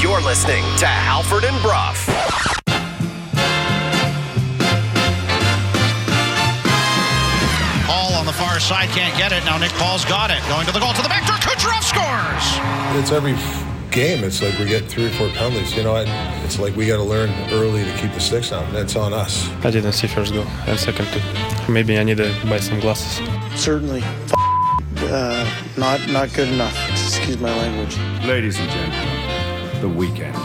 You're listening to Halford and Bruff. Paul on the far side can't get it. Now Nick Paul's got it. Going to the goal to the back door. Kucherov scores. It's every game. It's like we get three or four penalties. You know, it's like we got to learn early to keep the sticks down. That's on us. I didn't see first goal and second too. Maybe I need to buy some glasses. Certainly, uh, not not good enough. Excuse my language. Ladies and gentlemen, the weekend.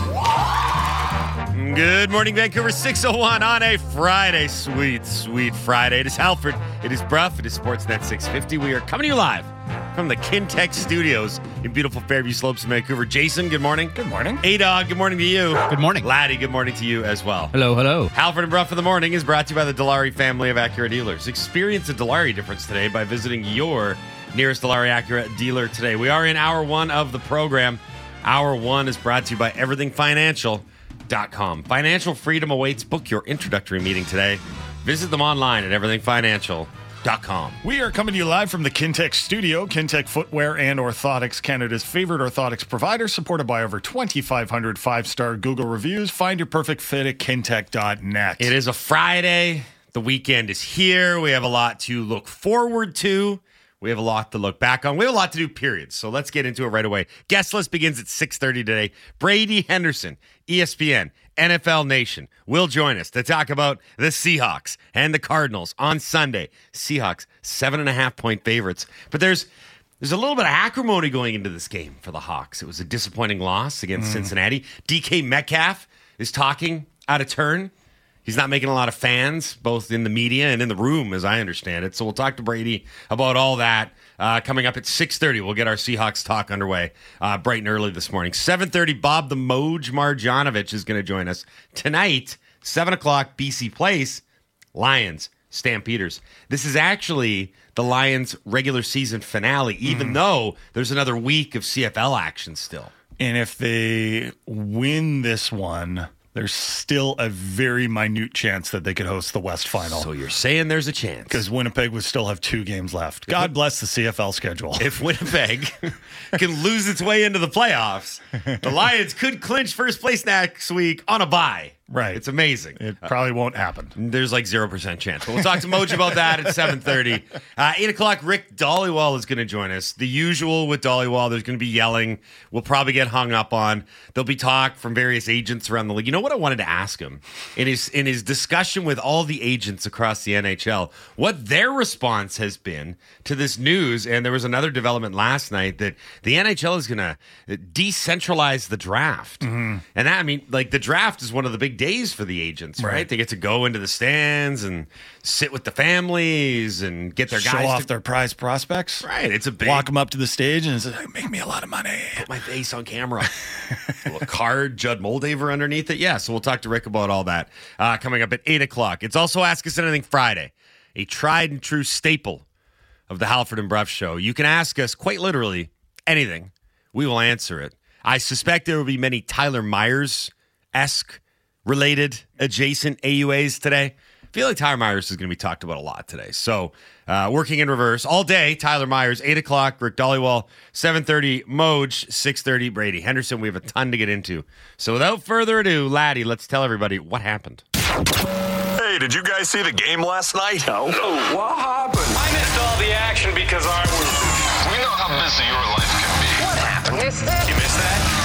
Good morning, Vancouver 601 on a Friday. Sweet, sweet Friday. It is Halford. It is Bruff. It is Sportsnet 650. We are coming to you live from the Kintec studios in beautiful Fairview Slopes in Vancouver. Jason, good morning. Good morning. A-Dog, good morning to you. Good morning. Laddie, good morning to you as well. Hello, hello. Halford and Bruff in the morning is brought to you by the Dilawri family of Acura dealers. Experience a Dilawri difference today by visiting your nearest Dilawri Acura dealer today. We are in hour one of the program. Hour one is brought to you by everythingfinancial.com. Financial freedom awaits. Book your introductory meeting today. Visit them online at everythingfinancial.com. We are coming to you live from the Kintec studio. Kintec Footwear and Orthotics, Canada's favorite orthotics provider, supported by over 2,500 five star Google reviews. Find your perfect fit at kintec.net. It is a Friday. The weekend is here. We have a lot to look forward to. We have a lot to look back on. We have a lot to do, period. So let's get into it right away. Guest list begins at 6.30 today. Brady Henderson, ESPN, NFL Nation will join us to talk about the Seahawks and the Cardinals on Sunday. Seahawks, seven and a half point favorites. But there's there's a little bit of acrimony going into this game for the Hawks. It was a disappointing loss against mm. Cincinnati. DK Metcalf is talking out of turn. He's not making a lot of fans, both in the media and in the room, as I understand it. So we'll talk to Brady about all that uh, coming up at six thirty. We'll get our Seahawks talk underway uh, bright and early this morning. Seven thirty. Bob the Moj Marjanovic is going to join us tonight. Seven o'clock. BC Place. Lions. Stampeders. This is actually the Lions' regular season finale, even though there's another week of CFL action still. And if they win this one, there's still a very minute chance that they could host the West Final. So you're saying there's a chance. because Winnipeg would still have two games left. God bless the CFL schedule. if Winnipeg can lose its way into the playoffs, the Lions could clinch first place next week on a bye. Right. It's amazing. It probably won't happen. There's like 0% chance. But we'll talk to Moj about that at 7.30. Uh, 8 o'clock, Rick Dhaliwal is going to join us. The usual with Dhaliwal, there's going to be yelling. We'll probably get hung up on. There'll be talk from various agents around the league. You know what I wanted to ask him? In his, in his discussion with all the agents across the NHL, what their response has been to this news. And there was another development last night that the NHL is going to decentralize the draft. And that, I mean, like the draft is one of the big days for the agents, right? Right. They get to go into the stands and sit with the families and get their Show guys off to, their prize prospects. right. It's a big Walk them up to the stage and say, make me a lot of money. put my face on camera. a little card, Judd Moldaver underneath it. Yeah, so we'll talk to Rick about all that uh, coming up at 8 o'clock. It's also Ask Us Anything Friday, a tried and true staple of the Halford and Bruff show. You can ask us quite literally anything. We will answer it. I suspect there will be many Tyler Myers esque related adjacent AUAs today. I feel like Tyler Myers is going to be talked about a lot today. So, uh, working in reverse all day. Tyler Myers, eight o'clock. Rick Dhaliwal, seven thirty. Moj, six thirty. Brady Henderson. We have a ton to get into. So, without further ado, Laddie, let's tell everybody what happened. Hey, did you guys see the game last night? No. What happened? I missed all the action because I was. We know how busy your life can be. What happened? Missed it? You missed that?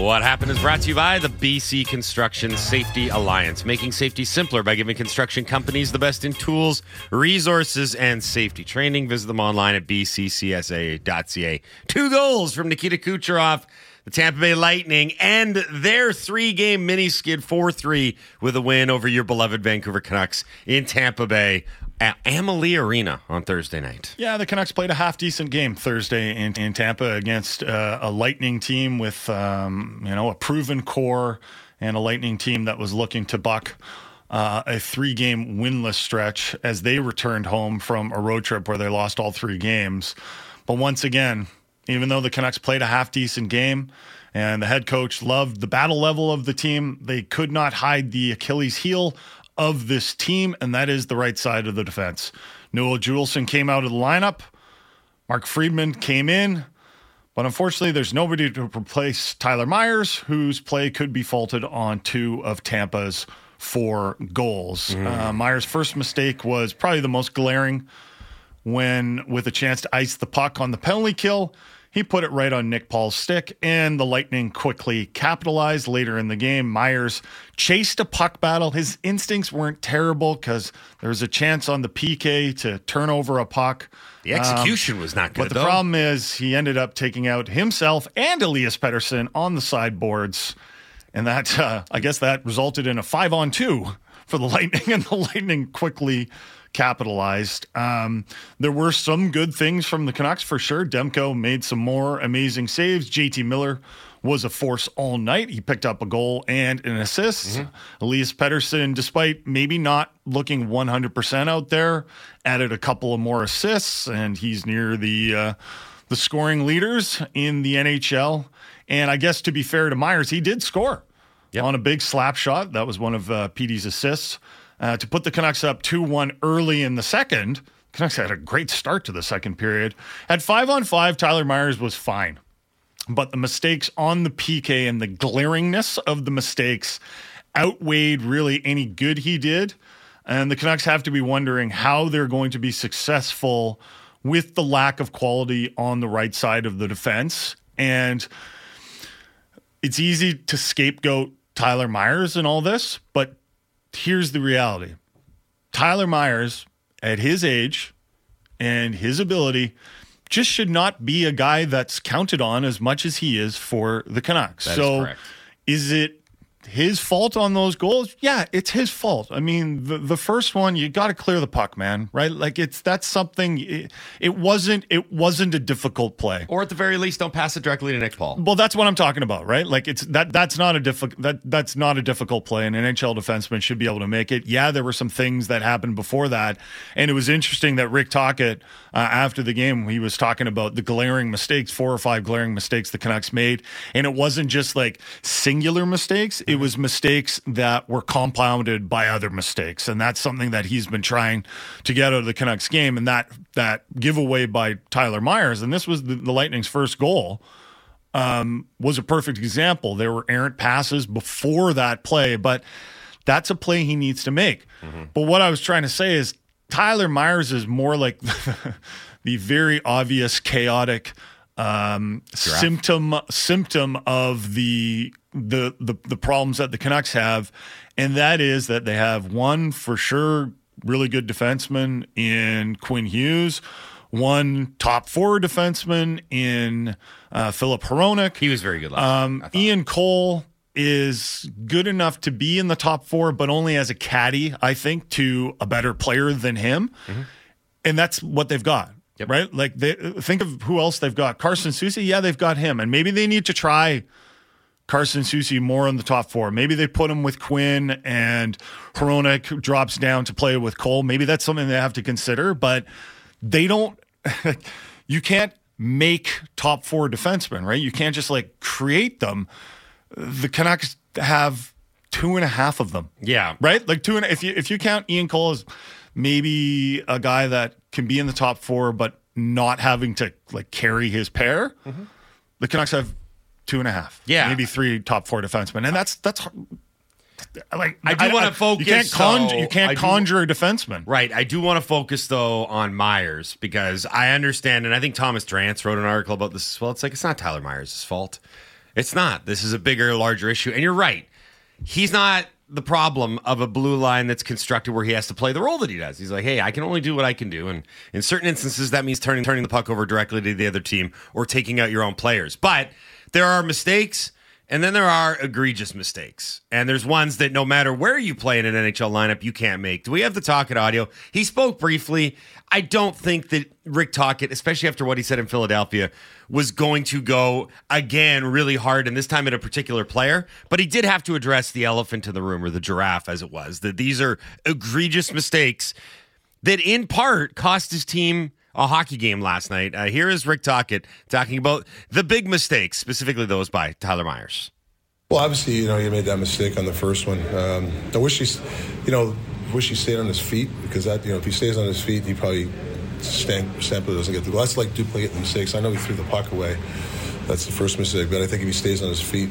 What happened? Is brought to you by the BC Construction Safety Alliance, making safety simpler by giving construction companies the best in tools, resources, and safety training. Visit them online at bccsa.ca. Two goals from Nikita Kucherov, the Tampa Bay Lightning, and their three game mini skid 4 3 with a win over your beloved Vancouver Canucks in Tampa Bay at Amalie Arena on Thursday night. Yeah, the Canucks played a half decent game Thursday in, in Tampa against uh, a Lightning team with um, you know a proven core and a Lightning team that was looking to buck uh, a three game winless stretch as they returned home from a road trip where they lost all three games. But once again, even though the Canucks played a half decent game, And the head coach loved the battle level of the team. They could not hide the Achilles heel of this team, and that is the right side of the defense. Noah Juulsen came out of the lineup. Mark Friedman came in. But unfortunately, there's nobody to replace Tyler Myers, whose play could be faulted on two of Tampa's four goals. Uh, Myers' first mistake was probably the most glaring when, with a chance to ice the puck on the penalty kill, he put it right on Nick Paul's stick, and the Lightning quickly capitalized later in the game. Myers chased a puck battle. His instincts weren't terrible because there was a chance on the PK to turn over a puck. The execution was not good, But the though. problem is he ended up taking out himself and Elias Pettersson on the sideboards. And that, uh, I guess that resulted in a five on two for the Lightning, and the Lightning quickly capitalized. Um, there were some good things from the Canucks for sure. Demko made some more amazing saves. JT Miller was a force all night. He picked up a goal and an assist. Elias Pettersson, despite maybe not looking 100% out there, added a couple of more assists, and he's near the uh, the scoring leaders in the NHL. And I guess to be fair to Myers, he did score on a big slap shot. That was one of uh, PD's assists uh, to put the Canucks up 2 1 early in the second. Canucks had a great start to the second period. At five on five, Tyler Myers was fine. But the mistakes on the PK and the glaringness of the mistakes outweighed really any good he did. And the Canucks have to be wondering how they're going to be successful with the lack of quality on the right side of the defense. And it's easy to scapegoat Tyler Myers and all this, but here's the reality Tyler Myers, at his age and his ability, just should not be a guy that's counted on as much as he is for the Canucks. That is so, correct. is it his fault on those goals? Yeah, it's his fault. I mean, the the first one you got to clear the puck, man, right? Like it's that's something it, it wasn't it wasn't a difficult play. Or at the very least, don't pass it directly to Nick Paul. Well, that's what I'm talking about, right? Like it's that that's not a difficult that that's not a difficult play. And an NHL defenseman should be able to make it. Yeah, there were some things that happened before that, and it was interesting that Rick Tocchet uh, after the game he was talking about the glaring mistakes, four or five glaring mistakes the Canucks made, and it wasn't just like singular mistakes; it was mistakes that were compounded by other mistakes, and that's something that he's been trying to get out of the Canucks game. And that that giveaway by Tyler Myers, and this was the, the Lightning's first goal um, was a perfect example. There were errant passes before that play, but that's a play he needs to make. But what I was trying to say is Tyler Myers is more like the very obvious chaotic um, symptom symptom of the, the the the problems that the Canucks have, and that is that they have one for sure really good defenseman in Quinn Hughes, one top four defenseman in uh, Filip Hronek. He was very good last Um, Ian Cole is good enough to be in the top four, but only as a caddy, I think, to a better player than him. And that's what they've got. Right? Like they think of who else they've got. Carson Soucy, yeah, they've got him. And maybe they need to try Carson Soucy more in the top four. Maybe they put him with Quinn and Hronek drops down to play with Cole. Maybe that's something they have to consider, but they don't you can't make top four defensemen, right? You can't just like create them. The Canucks have two and a half of them. Yeah. Right? Like two and if you if you count Ian Cole as maybe a guy that can be in the top four but not having to like carry his pair, the Canucks have two and a half. Yeah. Maybe three top four defensemen. And that's that's like I do wanna focus, You can't conjure, though. you can't do- conjure a defenseman. Right. I do want to focus though on Myers because I understand, and I think Thomas Drance wrote an article about this as well. It's like it's not Tyler Myers' fault. It's not. This is a bigger, larger issue. And you're right. He's not the problem of a blue line that's constructed where he has to play the role that he does. He's like, hey, I can only do what I can do. And in certain instances, that means turning turning the puck over directly to the other team or taking out your own players. But there are mistakes. And then there are egregious mistakes. And there's ones that no matter where you play in an NHL lineup, you can't make. Do we have the Tocchet audio? He spoke briefly. I don't think that Rick Tocchet, especially after what he said in Philadelphia, was going to go again really hard, and this time at a particular player. But he did have to address the elephant in the room, or the giraffe as it was, that these are egregious mistakes that in part cost his team a hockey game last night. Uh, here is Rick Tocchet talking about the big mistakes, specifically those by Tyler Myers. Well, obviously, you know, he made that mistake on the first one. Um, I wish he's, you know, wish he stayed on his feet because that, you know, if he stays on his feet, he probably stamp, doesn't get the goal. That's like duplicating mistakes. I know he threw the puck away. That's the first mistake, but I think if he stays on his feet,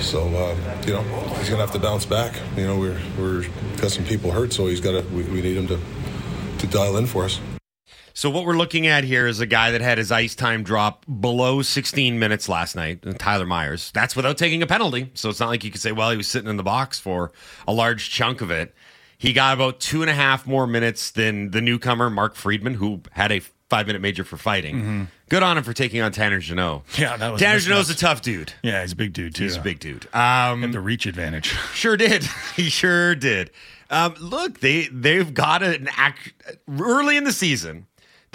so um, you know he's gonna have to bounce back. You know we're we're got some people hurt, so he's got to. We, we need him to to dial in for us. So what we're looking at here is a guy that had his ice time drop below 16 minutes last night, Tyler Myers. That's without taking a penalty. So it's not like you could say, well, he was sitting in the box for a large chunk of it. He got about two and a half more minutes than the newcomer, Mark Friedman, who had a five minute major for fighting. Mm-hmm. Good on him for taking on Tanner Jeannot. Yeah, that was Tanner. Jeannot's a tough dude. Yeah, he's a big dude too. He's a big dude. Um, and the reach advantage. Sure did. he sure did. Um, look, they they've got an act early in the season.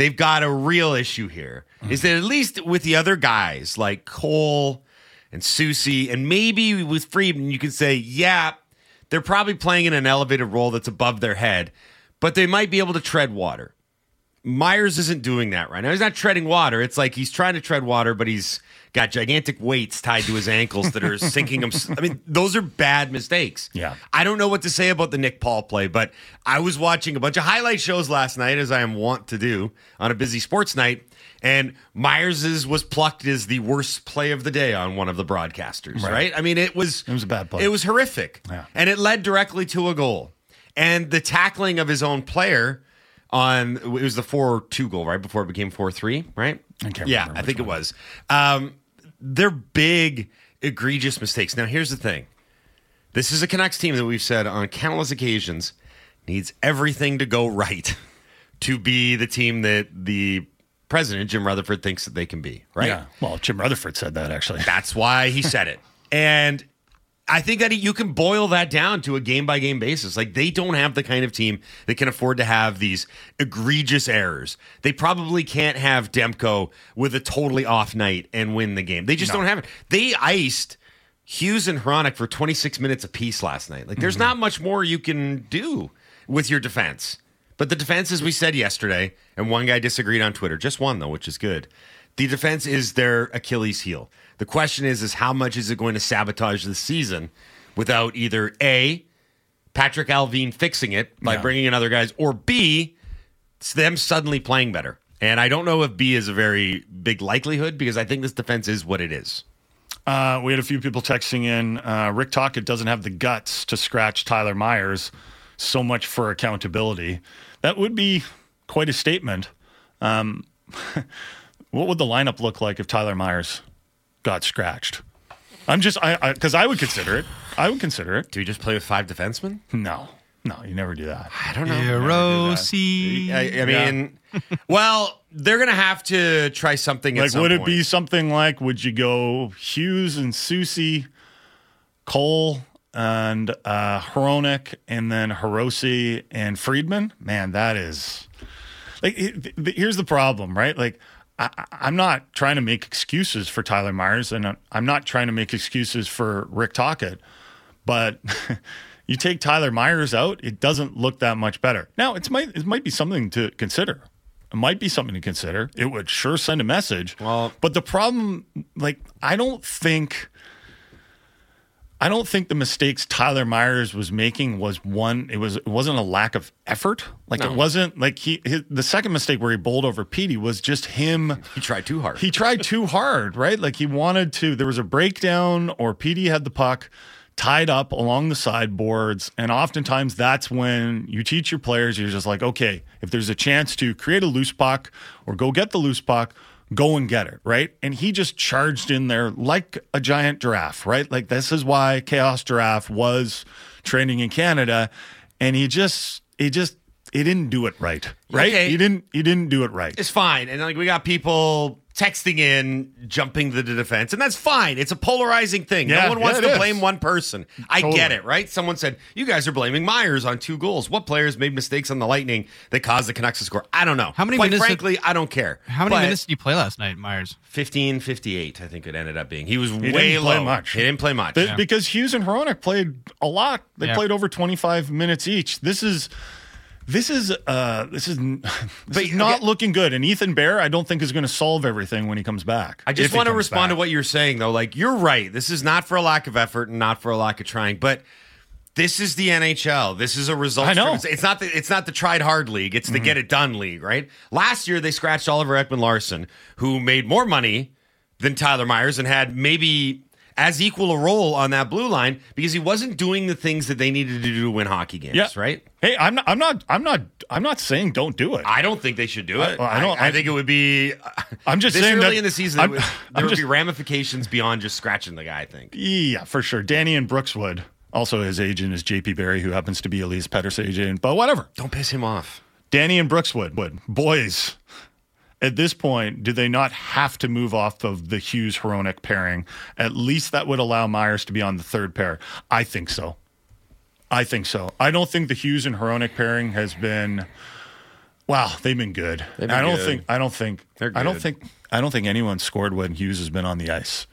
They've got a real issue here. Is that at least with the other guys like Cole and Soucy, and maybe with Friedman, you can say, yeah, they're probably playing in an elevated role that's above their head, but they might be able to tread water. Myers isn't doing that right now. He's not treading water. It's like he's trying to tread water, but he's got gigantic weights tied to his ankles that are sinking him. I mean, those are bad mistakes. Yeah. I don't know what to say about the Nick Paul play, but I was watching a bunch of highlight shows last night, as I am wont to do on a busy sports night. And Myers's was plucked as the worst play of the day on one of the broadcasters, right? Right. I mean, it was It was a bad play. It was horrific. Yeah. And it led directly to a goal. And the tackling of his own player on it was the 4-2 goal, right? Before it became 4-3, right? I can't yeah, I think it was. Um, they're big, egregious mistakes. Now, here's the thing. This is a Canucks team that we've said on countless occasions needs everything to go right to be the team that the president, Jim Rutherford, thinks that they can be, right? Yeah. Well, Jim Rutherford said that actually. That's why he said it. And I think that you can boil that down to a game by game basis. Like they don't have the kind of team that can afford to have these egregious errors. They probably can't have Demko with a totally off night and win the game. They just don't have it. They iced Hughes and Hronek for 26 minutes apiece last night. Like there's mm-hmm. not much more you can do with your defense. But the defense, as we said yesterday, and one guy disagreed on Twitter, just one though, which is good. The defense is their Achilles heel. The question is, is how much is it going to sabotage the season without either A, Patrik Allvin fixing it by Yeah. bringing in other guys, or B, it's them suddenly playing better. And I don't know if B is a very big likelihood because I think this defense is what it is. Uh, we had a few people texting in. Uh, Rick Tocchet doesn't have the guts to scratch Tyler Myers. So much for accountability. That would be quite a statement. Um, what would the lineup look like if Tyler Myers got scratched? I'm just I because I, would consider it. I would consider it. Do you just play with five defensemen? No, no, you never do that. I don't know. Hirose. I, I mean, well, they're going to have to try something. at Like, some would it be something like? Would you go Hughes and Soucy, Cole and uh, Hronek, and then Hirose and Friedman? Man, that is like. it- th- here's the problem, right? Like, I, I'm not trying to make excuses for Tyler Myers, and I'm not trying to make excuses for Rick Tocchet, but. You take Tyler Myers out, it doesn't look that much better. Now, it's might it might be something to consider. It might be something to consider. It would sure send a message. Well- but the problem, like, I don't think, I don't think the mistakes Tyler Myers was making was one. It was it wasn't a lack of effort. Like No. it wasn't like he his, the second mistake where he bowled over Petey was just him. He tried too hard. He tried too hard, right? Like he wanted to. There was a breakdown, or Petey had the puck tied up along the sideboards, and oftentimes that's when you teach your players. You're just like, okay, if there's a chance to create a loose puck or go get the loose puck, go and get it, right? And he just charged in there like a giant giraffe, right? Like this is why Chaos Giraffe was training in Canada, and he just, he just. He didn't do it right, right? Okay. He didn't. He didn't do it right. It's fine. And like we got people texting in, jumping to the defense, and that's fine. It's a polarizing thing. Yeah, no one wants yeah, to is. blame one person. I Totally. get it, right? Someone said, You guys are blaming Myers on two goals. What players made mistakes on the Lightning that caused the Canucks to score? I don't know. How many Quite minutes did- frankly, I don't care. How many But minutes did you play last night, Myers? 15 58, I think it ended up being. He was He way didn't play low. much. He didn't play much. But- Because Hughes and Hronek played a lot. They Yeah. played over 25 minutes each. This is This is uh this is, this But- is not okay. looking good. And Ethan Bear, I don't think is going to solve everything when he comes back. I just want to respond to what you're saying, though. Like, you're right. This is not for a lack of effort and not for a lack of trying, but this is the NHL. This is a result. I know. It's not the it's not the tried hard league. It's the get it done league, right? Last year they scratched Oliver Ekman-Larsson, who made more money than Tyler Myers and had maybe as equal a role on that blue line because he wasn't doing the things that they needed to do to win hockey games, Yeah. right? Hey, I'm not I'm not I'm not I'm not saying don't do it. I don't think they should do it. I- I don't- I, think it would be. I'm just this saying early that- in the season, I'm- would- there would just- be ramifications beyond just scratching the guy. I think. Yeah, for sure. Danny and Brookswood. Also, his agent is JP Barry, who happens to be Elias Pettersson's agent. But whatever. Don't piss him off. Danny and Brookswood. Would boys at this point do they not have to move off of the Hughes Hronek pairing? At least that would allow Myers to be on the third pair. I think so. I think so. I don't think the Hughes and Hronek pairing has been. Wow, they've been good. They've been I don't good. think. I don't think. They're I don't think. I don't think anyone scored when Hughes has been on the ice.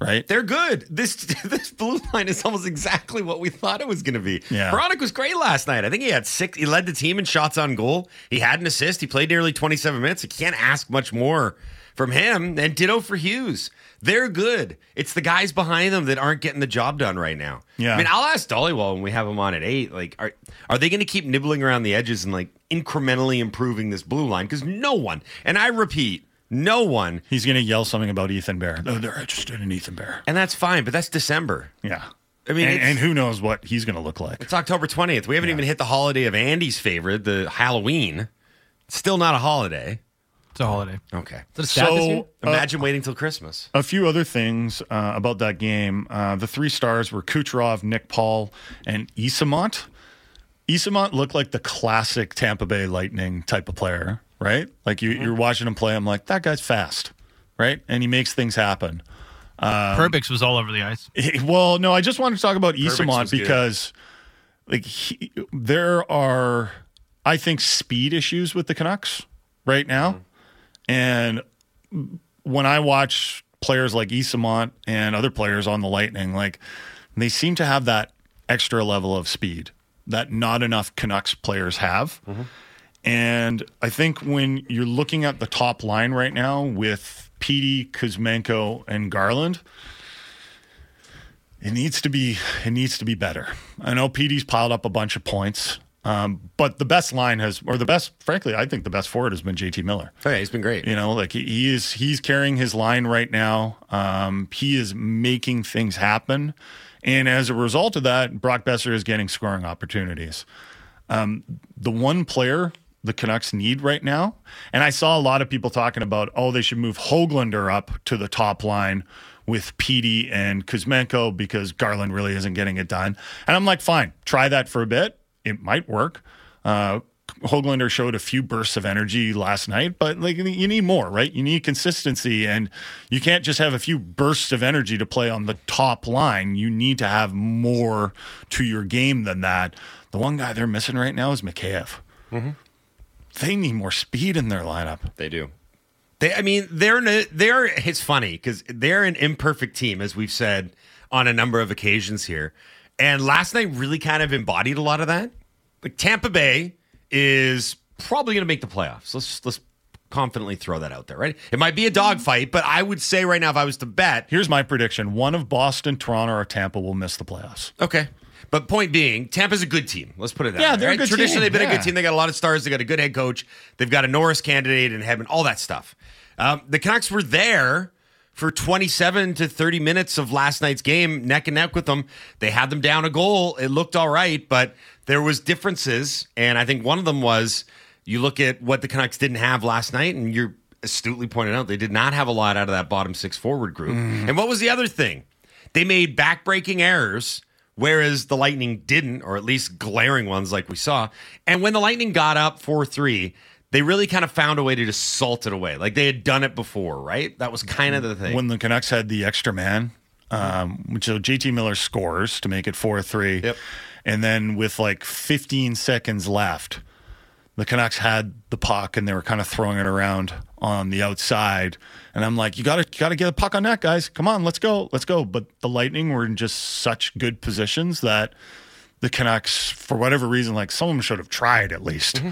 Right? They're good. This this blue line is almost exactly what we thought it was going to be. Yeah. Hronek was great last night. I think he had six. He led the team in shots on goal. He had an assist. He played nearly 27 minutes. You can't ask much more from him. And ditto for Hughes. They're good. It's the guys behind them that aren't getting the job done right now. Yeah. I mean, I'll ask Dhaliwal when we have him on at eight. Like, are are they going to keep nibbling around the edges and like incrementally improving this blue line? Because no one, and I repeat, no one, He's going to yell something about Ethan Bear. No, they're interested in Ethan Bear. and that's fine. But that's December. Yeah. I mean, and, and who knows what he's going to look like. It's October 20th. We haven't even hit the holiday of Andy's favorite, the Halloween. Still not a holiday. It's a holiday. Okay. Is it a stat this year? So, uh, Imagine waiting till Christmas. a few other things uh, about that game. Uh, the three stars were Kucherov, Nick Paul, and Eyssimont. Eyssimont looked like the classic Tampa Bay Lightning type of player, right? Like you, you're watching him play. I'm like, that guy's fast, right? And he makes things happen. Perbix was all over the ice. Well, no, I just wanted to talk about Eyssimont was good. because, like, he, there are, I think, speed issues with the Canucks right now, Mm-hmm. and when I watch players like Eyssimont and other players on the Lightning, like, they seem to have that extra level of speed that not enough Canucks players have. Mm-hmm. And I think when you're looking at the top line right now with Petey, Kuzmenko, and Garland, it needs to be it needs to be better. I know Petey's piled up a bunch of points, um, but the best line has, or the best, frankly, I think the best forward has been JT Miller. Oh, yeah, he's been great. You know, like he, he is he's carrying his line right now. Um, he is making things happen, and as a result of that, Brock Boeser is getting scoring opportunities. Um, the one player the Canucks need right now, and I saw a lot of people talking about, oh, they should move Hoglander up to the top line with Petey and Kuzmenko because Garland really isn't getting it done. And I'm like, fine, try that for a bit. It might work. Uh, Hoglander showed a few bursts of energy last night, but like you need more, right? You need consistency, and you can't just have a few bursts of energy to play on the top line. You need to have more to your game than that. The one guy they're missing right now is Mikheyev. They need more speed in their lineup. They do. They, I mean, they're n- they're. It's funny because they're an imperfect team, as we've said on a number of occasions here. And last night really kind of embodied a lot of that. Like Tampa Bay is probably going to make the playoffs. Let's let's confidently throw that out there, right? It might be a dogfight, but I would say right now, if I was to bet, Here's my prediction: one of Boston, Toronto, or Tampa will miss the playoffs. Okay. But point being, Tampa's a good team. Let's put it that Yeah, way. they're a right? good Traditionally, team. they've been a good team. They got a lot of stars. They got a good head coach. They've got a Norris candidate and Hedman, all that stuff. Um, the Canucks were there for 27 to 30 minutes of last night's game, neck and neck with them. They had them down a goal. It looked all right, but there was differences, and I think one of them was you look at what the Canucks didn't have last night, and you're astutely pointed out they did not have a lot out of that bottom six forward group. And what was the other thing? They made backbreaking errors, whereas the Lightning didn't, or at least glaring ones like we saw. And when the Lightning got up 4 3, they really kind of found a way to just salt it away. Like they had done it before, right? That was kind of the thing. When the Canucks had the extra man, um, which so JT Miller scores to make it four three, Yep. and then with like 15 seconds left, the Canucks had the puck and they were kind of throwing it around on the outside, and I'm like, you got to got to get a puck on net, guys. Come on, let's go, let's go. But the Lightning were in just such good positions that the Canucks, for whatever reason, like some of them should have tried at least, Mm-hmm.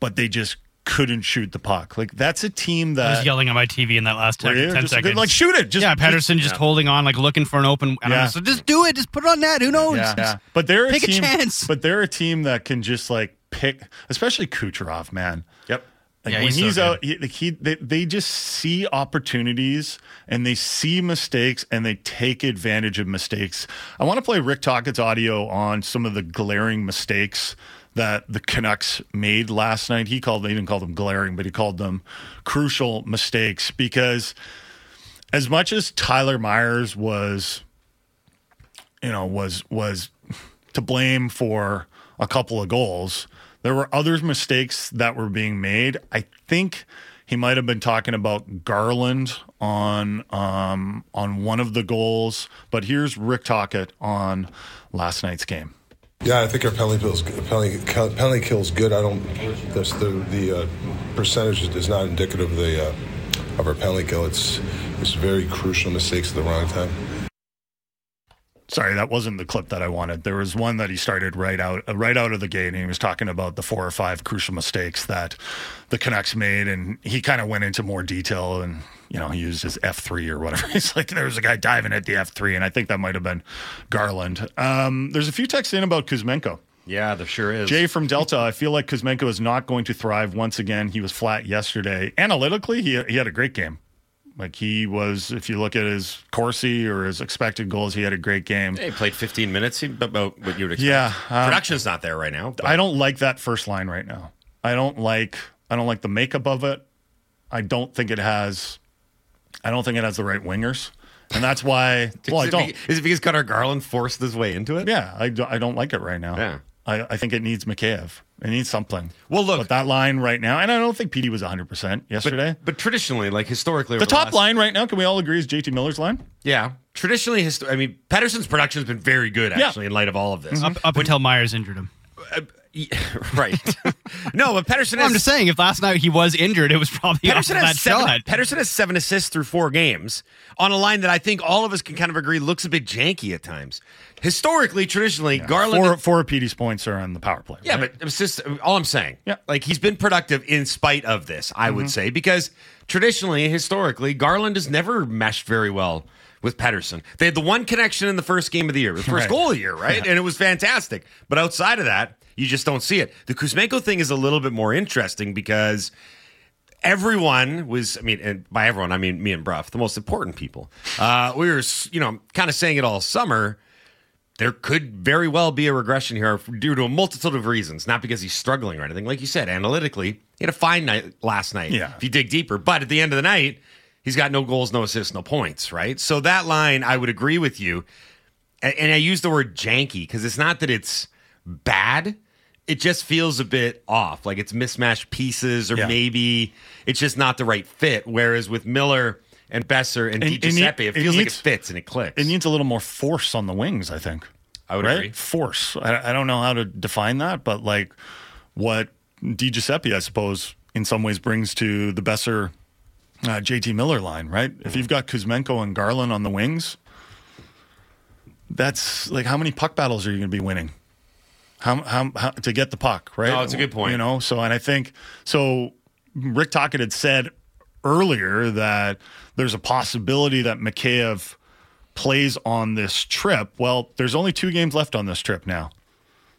but they just couldn't shoot the puck. Like that's a team I that was yelling at my TV in that last 10, you? 10 Just- seconds. like, shoot it. Just- yeah, Pettersson just, yeah. holding on, like looking for an open. And Yeah. I'm just like, just do it. Just put it on net. Who knows? Yeah, yeah. But they're a Take a chance. But they're a team that can just like pick, especially Kucherov, man. Yep. Like Yeah, when he's he's, so out, he, like, he they, they just see opportunities and they see mistakes and they take advantage of mistakes. I want to play Rick Tocchet's audio on some of the glaring mistakes that the Canucks made last night. He called they didn't call them glaring, but he called them crucial mistakes because as much as Tyler Myers was you know was was to blame for a couple of goals. There were other mistakes that were being made. I think he might have been talking about Garland on um, on one of the goals. But here's Rick Tocchet on last night's game. Yeah, I think our penalty kills penalty, penalty kills good. I don't. That's the the uh, percentage is not indicative of the uh, of our penalty kill. It's it's very crucial mistakes at the wrong time. Sorry, that wasn't the clip that I wanted. There was one that he started right out uh, right out of the gate, and he was talking about the four or five crucial mistakes that the Canucks made, and he kind of went into more detail, and you know he used his F three or whatever. He's like, there was a guy diving at the F three, and I think that might have been Garland. Um, there's a few texts in about Kuzmenko. Yeah, there sure is. Jay from Delta, I feel like Kuzmenko is not going to thrive once again. He was flat yesterday. Analytically, he he had a great game. Like he was, if you look at his Corsi or his expected goals, he had a great game. He played 15 minutes, about what you would expect. Yeah, um, Production's not there right now. but- I don't like that first line right now. I don't like I don't like the makeup of it. I don't think it has I don't think it has the right wingers. And that's why well I don't is it because Cutter Garland forced his way into it? Yeah, I, I don't like it right now. Yeah. I, I think it needs Mikheyev. It needs something. Well, look, But that line right now, and I don't think PD was 100% yesterday. But, but traditionally, like historically, the over top last- line right now, can we all agree, is JT Miller's line? yeah, traditionally, histo- I mean, Pettersson's production has been very good Yeah. actually in light of all of this. Mm-hmm. Up, up until Myers injured him. Uh, right? no, but Pettersson. Well, I'm just saying, if last night he was injured, it was probably Pettersson of that has seven. shot. Pettersson has seven assists through four games on a line that I think all of us can kind of agree looks a bit janky at times. Historically, traditionally, Garland. Four, four of PD's points are on the power play. Yeah, right? but it's just all I'm saying. Yeah. Like he's been productive in spite of this, I Mm-hmm. would say, because traditionally, historically, Garland has never meshed very well with Pettersson. They had the one connection in the first game of the year, the first Right. goal of the year, right? And it was fantastic. But outside of that, you just don't see it. The Kuzmenko thing is a little bit more interesting because everyone was, I mean, and by everyone, I mean me and Bruff, the most important people. Uh, we were, you know, kind of saying it all summer there could very well be a regression here due to a multitude of reasons, not because he's struggling or anything. Like you said, analytically, he had a fine night last night. Yeah. If you dig deeper, but at the end of the night, he's got no goals, no assists, no points. Right. So that line, I would agree with you, and, and I use the word janky because it's not that it's bad. It just feels a bit off, like it's mismatched pieces, or Yeah. maybe it's just not the right fit. Whereas with Miller and Boeser and, And- Di Giuseppe, it it feels like it needs- fits and it clicks. It needs a little more force on the wings, I think. I would right? agree. Force. I, I don't know how to define that, but like what Di Giuseppe, I suppose, in some ways brings to the Boeser uh, JT Miller line, right? If you've got Kuzmenko and Garland on the wings, that's like how many puck battles are you going to be winning? How, how, how to get the puck, right? No, it's a good point. You know, so and I think so. Rick Tocchet had said earlier that there's a possibility that Mikheyev plays on this trip. Well, there's only two games left on this trip now.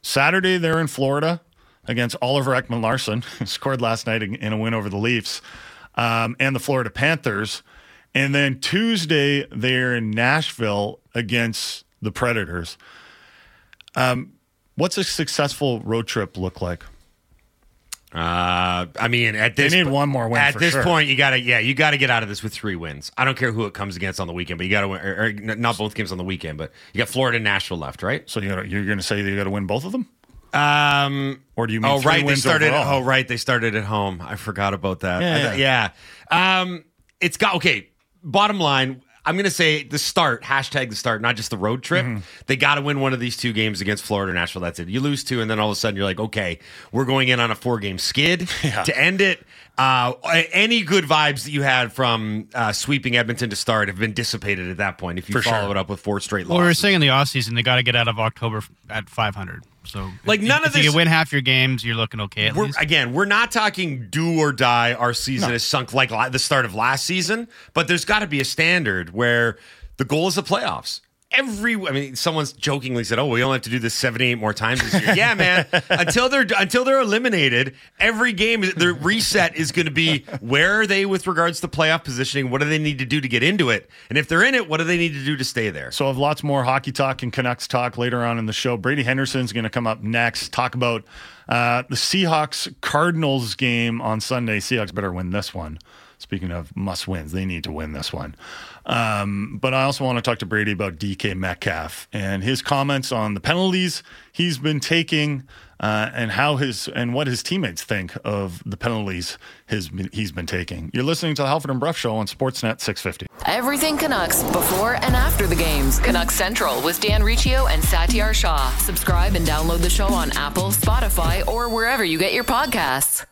Saturday, they're in Florida against Oliver Ekman-Larsson, who scored last night in, in a win over the Leafs, um, and the Florida Panthers. And then Tuesday, they're in Nashville against the Predators. Um, what's a successful road trip look like? Uh, I mean, at this They need po- one more win At for this sure. point, you gotta, yeah, you gotta get out of this with three wins. I don't care who it comes against on the weekend, but you gotta win. Or, or not both games on the weekend, but you got Florida and Nashville left, right? So you gotta, you're going to say that you got to win both of them, Um, or do you mean oh three right, they started. overall? Oh right, they started at home. I forgot about that. Yeah, I thought- yeah. Um, it's got okay. Bottom line, I'm going to say the start, hashtag the start, not just the road trip. Mm-hmm. They got to win one of these two games against Florida Nashville. That's it. You lose two, and then all of a sudden you're like, okay, we're going in on a four game skid to end it. Uh, any good vibes that you had from uh, sweeping Edmonton to start have been dissipated at that point if you For follow sure. it up with four straight Well, we were saying in the offseason, they got to get out of October at 500. So, Like, if- none if of you this- can win half your games, you're looking okay. At We're, least. again, we're not talking do or die. Our season No. is sunk like la- the start of last season, but there's got to be a standard where the goal is the playoffs. Every, I mean, someone's jokingly said, "Oh, we only have to do this 78 more times this year." yeah, man. Until they're until they're eliminated, every game, the reset is going to be where are they with regards to playoff positioning? What do they need to do to get into it? And if they're in it, what do they need to do to stay there? So I have lots more hockey talk and Canucks talk later on in the show. Brady Henderson's going to come up next, talk about uh, the Seahawks Cardinals game on Sunday. Seahawks better win this one. Speaking of must wins, they need to win this one. Um, but I also want to talk to Brady about DK Metcalf and his comments on the penalties he's been taking uh, and how his and what his teammates think of the penalties his, he's been taking. You're listening to the Halford and Bruff Show on Sportsnet 650. Everything Canucks before and after the games. Canucks Central with Dan Riccio and Satiar Shah. Subscribe and download the show on Apple, Spotify, or wherever you get your podcasts.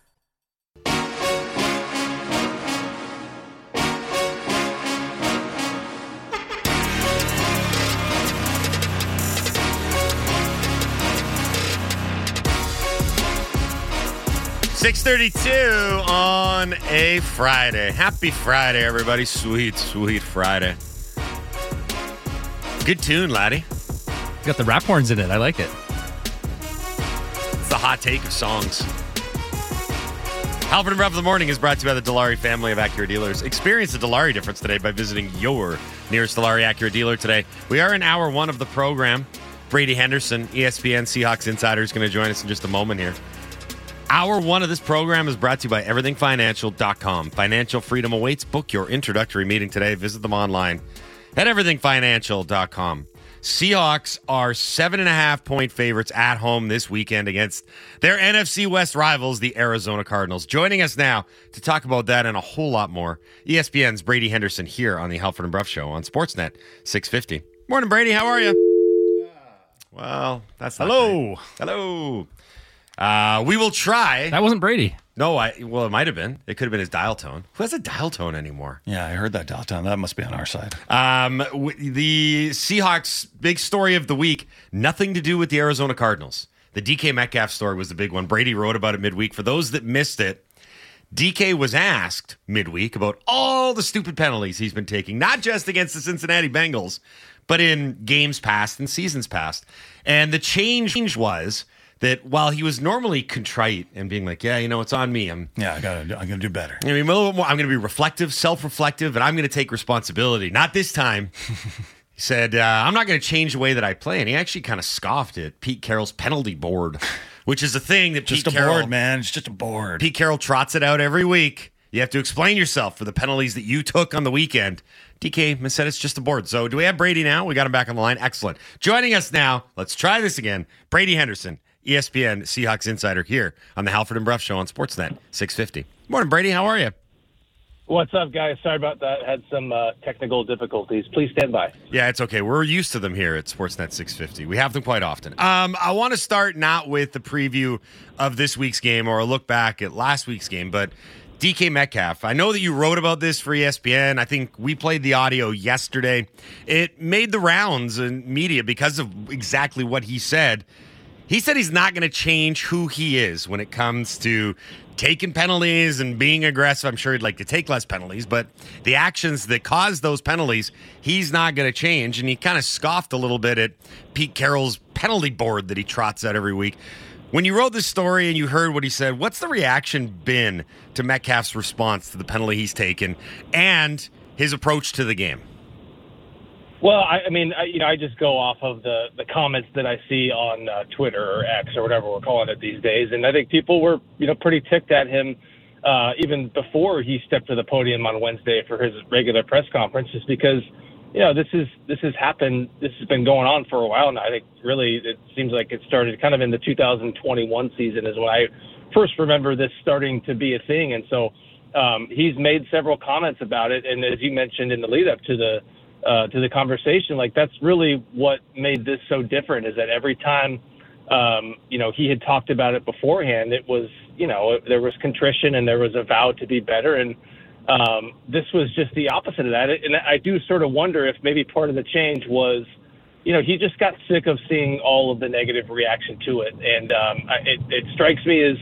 Six thirty-two on a Friday. Happy Friday, everybody! Sweet, sweet Friday. Good tune, laddie. Got the rap horns in it. I like it. It's the hot take of songs. Halford and Bruff of the Morning is brought to you by the Dilawri family of Acura dealers. Experience the Dilawri difference today by visiting your nearest Dilawri Acura dealer today. We are in hour one of the program. Brady Henderson, ESPN Seahawks Insider, is going to join us in just a moment here. Hour one of this program is brought to you by everythingfinancial.com. Financial freedom awaits. Book your introductory meeting today. Visit them online at everythingfinancial.com. Seahawks are seven and a half point favorites at home this weekend against their NFC West rivals, the Arizona Cardinals. Joining us now to talk about that and a whole lot more, ESPN's Brady Henderson here on the Halford and Bruff Show on Sportsnet 650. Morning, Brady. How are you? Well, that's Hello. great. Hello. Uh, we will try. That wasn't Brady. No, I well, it might have been. It could have been his dial tone. Who has a dial tone anymore? Yeah, I heard that dial tone. That must be on our side. Um, w- the Seahawks' big story of the week, nothing to do with the Arizona Cardinals. The DK Metcalf story was the big one. Brady wrote about it midweek. For those that missed it, DK was asked midweek about all the stupid penalties he's been taking, not just against the Cincinnati Bengals, but in games past and seasons past. And the change was that while he was normally contrite and being like, "Yeah, you know, it's on me. I'm Yeah, I gotta. I'm gonna do better. I mean, a little bit more. I'm going to be reflective, self-reflective, and I'm going to take responsibility. Not this time. he said, uh, "I'm not going to change the way that I play," and he actually kind of scoffed at Pete Carroll's penalty board, which is a thing that Just Pete a Carroll, board, man. It's just a board. Pete Carroll trots it out every week. You have to explain yourself for the penalties that you took on the weekend. DK said it's just a board. So, do we have Brady now? We got him back on the line. Excellent. Joining us now, let's try this again. Brady Henderson, ESPN Seahawks Insider, here on the Halford and Bruff Show on Sportsnet 650. Morning, Brady. How are you? What's up, guys? Sorry about that. Had some uh, technical difficulties. Please stand by. Yeah, it's okay. We're used to them here at Sportsnet 650. We have them quite often. Um, I want to start not with the preview of this week's game or a look back at last week's game, but DK Metcalf. I know that you wrote about this for ESPN. I think we played the audio yesterday. It made the rounds in media because of exactly what he said. He said he's not going to change who he is when it comes to taking penalties and being aggressive. I'm sure he'd like to take less penalties, but the actions that caused those penalties, he's not going to change. And he kind of scoffed a little bit at Pete Carroll's penalty board that he trots out every week. When you wrote this story and you heard what he said, what's the reaction been to Metcalf's response to the penalty he's taken and his approach to the game? Well, I, I mean, I, you know, I just go off of the the comments that I see on uh, Twitter or X or whatever we're calling it these days, and I think people were, you know, pretty ticked at him uh, even before he stepped to the podium on Wednesday for his regular press conference, just because, you know, this is this has happened. This has been going on for a while now. I think really it seems like it started kind of in the 2021 season is when I first remember this starting to be a thing, and so um, he's made several comments about it. And as you mentioned in the lead up to the uh, to the conversation, like that's really what made this so different. Is that every time, um, you know, he had talked about it beforehand, it was, you know, there was contrition and there was a vow to be better, and um, this was just the opposite of that. And I do sort of wonder if maybe part of the change was, you know, he just got sick of seeing all of the negative reaction to it, and um, it, it strikes me as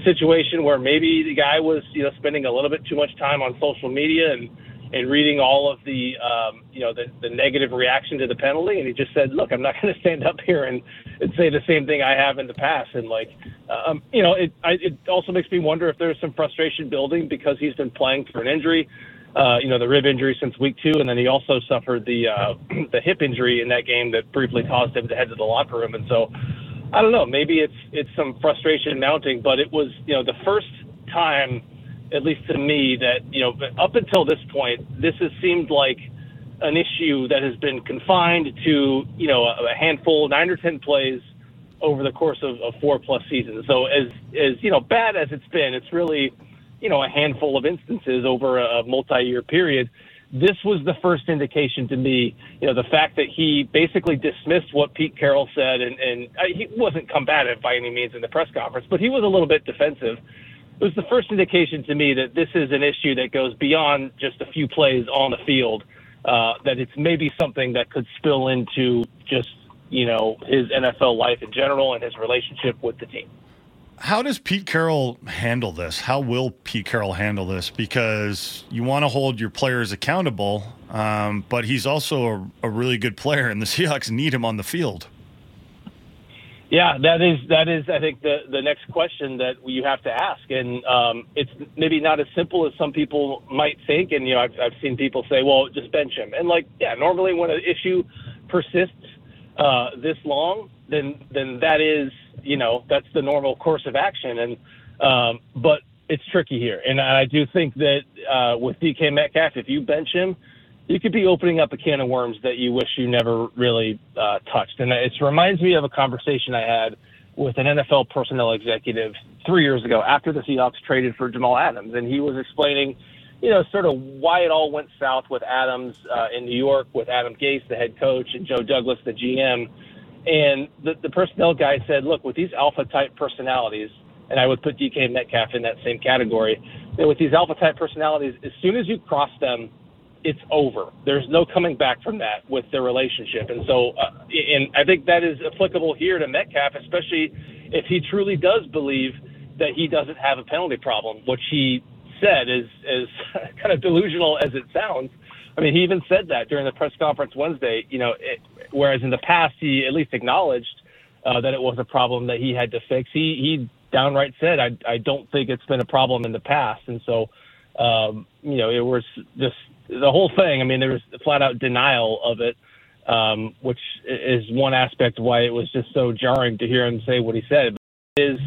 a situation where maybe the guy was, you know, spending a little bit too much time on social media and and reading all of the um, you know the, the negative reaction to the penalty, and he just said, "Look, I'm not going to stand up here and, and say the same thing I have in the past." And like, um, you know, it I, it also makes me wonder if there's some frustration building because he's been playing through an injury, uh, you know, the rib injury since week two, and then he also suffered the uh, the hip injury in that game that briefly caused him to head to the locker room, and so. I don't know. Maybe it's it's some frustration mounting, but it was you know the first time at least to me, that you know, up until this point, this has seemed like an issue that has been confined to you know a handful, nine or ten plays over the course of, of four plus seasons. So as as you know, bad as it's been, it's really you know a handful of instances over a, multi-year period. This was the first indication to me, you know, the fact that he basically dismissed what Pete Carroll said, and, and uh, he wasn't combative by any means in the press conference, but he was a little bit defensive it was the first indication to me that this is an issue that goes beyond just a few plays on the field. Uh, that it's maybe something that could spill into just you know his NFL life in general and his relationship with the team. How does Pete Carroll handle this? How will Pete Carroll handle this? Because you want to hold your players accountable, um, but he's also a, a really good player, and the Seahawks need him on the field. Yeah, that is that is I think the the next question that you have to ask, and um, it's maybe not as simple as some people might think. And you know, I've I've seen people say, well, just bench him, and like, yeah, normally when an issue persists uh, this long, then then that is you know that's the normal course of action, and um, but it's tricky here, and I do think that uh, with DK Metcalf, if you bench him you could be opening up a can of worms that you wish you never really uh, touched. And it reminds me of a conversation I had with an NFL personnel executive three years ago after the Seahawks traded for Jamal Adams. And he was explaining, you know, sort of why it all went south with Adams uh, in New York, with Adam Gase, the head coach, and Joe Douglas, the GM. And the, the personnel guy said, look, with these alpha type personalities, and I would put DK Metcalf in that same category, that with these alpha type personalities, as soon as you cross them, it's over. There's no coming back from that with their relationship. And so, uh, and I think that is applicable here to Metcalf, especially if he truly does believe that he doesn't have a penalty problem, which he said is is kind of delusional as it sounds. I mean, he even said that during the press conference Wednesday. You know, it, whereas in the past he at least acknowledged uh, that it was a problem that he had to fix. He he downright said, "I I don't think it's been a problem in the past," and so. Um, you know, it was just the whole thing. I mean, there was flat out denial of it, um, which is one aspect why it was just so jarring to hear him say what he said. But it is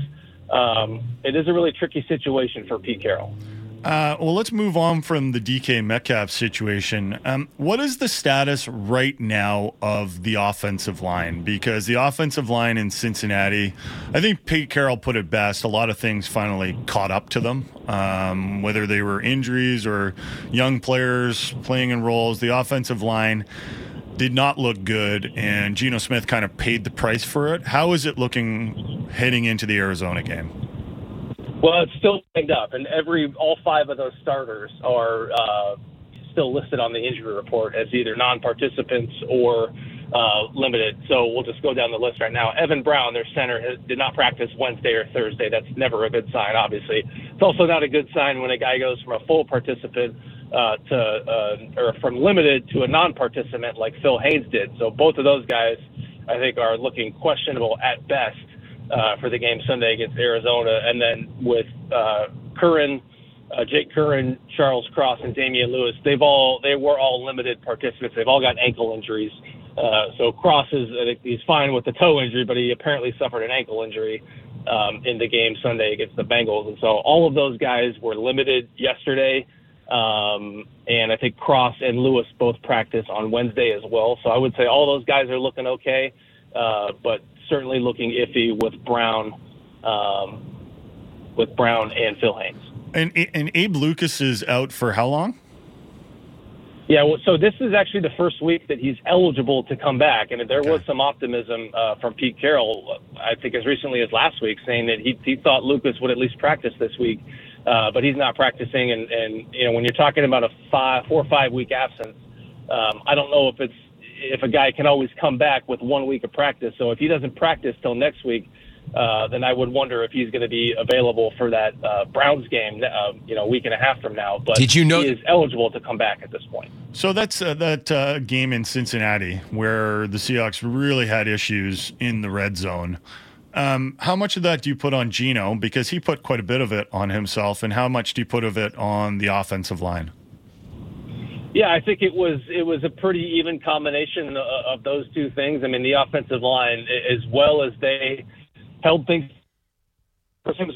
um, it is a really tricky situation for Pete Carroll. Uh, well, let's move on from the DK Metcalf situation. Um, what is the status right now of the offensive line? Because the offensive line in Cincinnati, I think Pete Carroll put it best. A lot of things finally caught up to them, um, whether they were injuries or young players playing in roles. The offensive line did not look good, and Geno Smith kind of paid the price for it. How is it looking heading into the Arizona game? Well, it's still banged up, and every all five of those starters are uh, still listed on the injury report as either non-participants or uh, limited. So we'll just go down the list right now. Evan Brown, their center, has, did not practice Wednesday or Thursday. That's never a good sign, obviously. It's also not a good sign when a guy goes from a full participant uh, to uh, or from limited to a non-participant like Phil Haynes did. So both of those guys, I think, are looking questionable at best uh, for the game Sunday against Arizona, and then with uh, Curhan, uh, Jake Curhan, Charles Cross, and Damien Lewis, they've all they were all limited participants. They've all got ankle injuries. Uh, so Cross is he's fine with the toe injury, but he apparently suffered an ankle injury um, in the game Sunday against the Bengals, and so all of those guys were limited yesterday. Um, and I think Cross and Lewis both practice on Wednesday as well. So I would say all those guys are looking okay. Uh, but certainly looking iffy with Brown, um, with Brown and Phil Haynes. And and Abe Lucas is out for how long? Yeah, well, so this is actually the first week that he's eligible to come back, and there was some optimism uh, from Pete Carroll, I think as recently as last week, saying that he he thought Lucas would at least practice this week, uh, but he's not practicing. And, and you know, when you're talking about a five, four or five week absence, um, I don't know if it's if a guy can always come back with one week of practice. So if he doesn't practice till next week, uh, then I would wonder if he's going to be available for that uh, Browns game, uh, you know, a week and a half from now. But Did you know- he is eligible to come back at this point? So that's uh, that uh, game in Cincinnati where the Seahawks really had issues in the red zone. Um, how much of that do you put on Geno? Because he put quite a bit of it on himself, and how much do you put of it on the offensive line? Yeah, I think it was it was a pretty even combination of, those two things. I mean, the offensive line, as well as they held things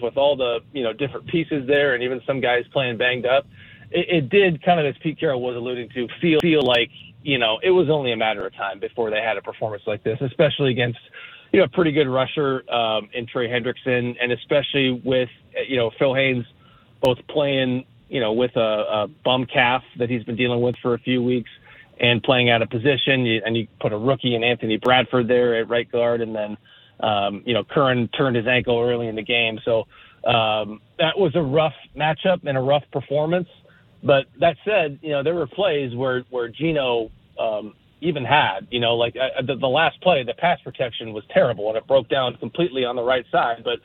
with all the you know different pieces there, and even some guys playing banged up. It, it did kind of, as Pete Carroll was alluding to, feel feel like you know it was only a matter of time before they had a performance like this, especially against you know a pretty good rusher um, in Trey Hendrickson, and especially with you know Phil Haynes both playing you know with a, a bum calf that he's been dealing with for a few weeks and playing out of position, You- and you put a rookie in Anthony Bradford there at right guard, and then um, you know Curhan turned his ankle early in the game, so um, that was a rough matchup and a rough performance. But that said, you know there were plays where where Geno um, even had, you know, like uh, the, the last play, the pass protection was terrible and it broke down completely on the right side. But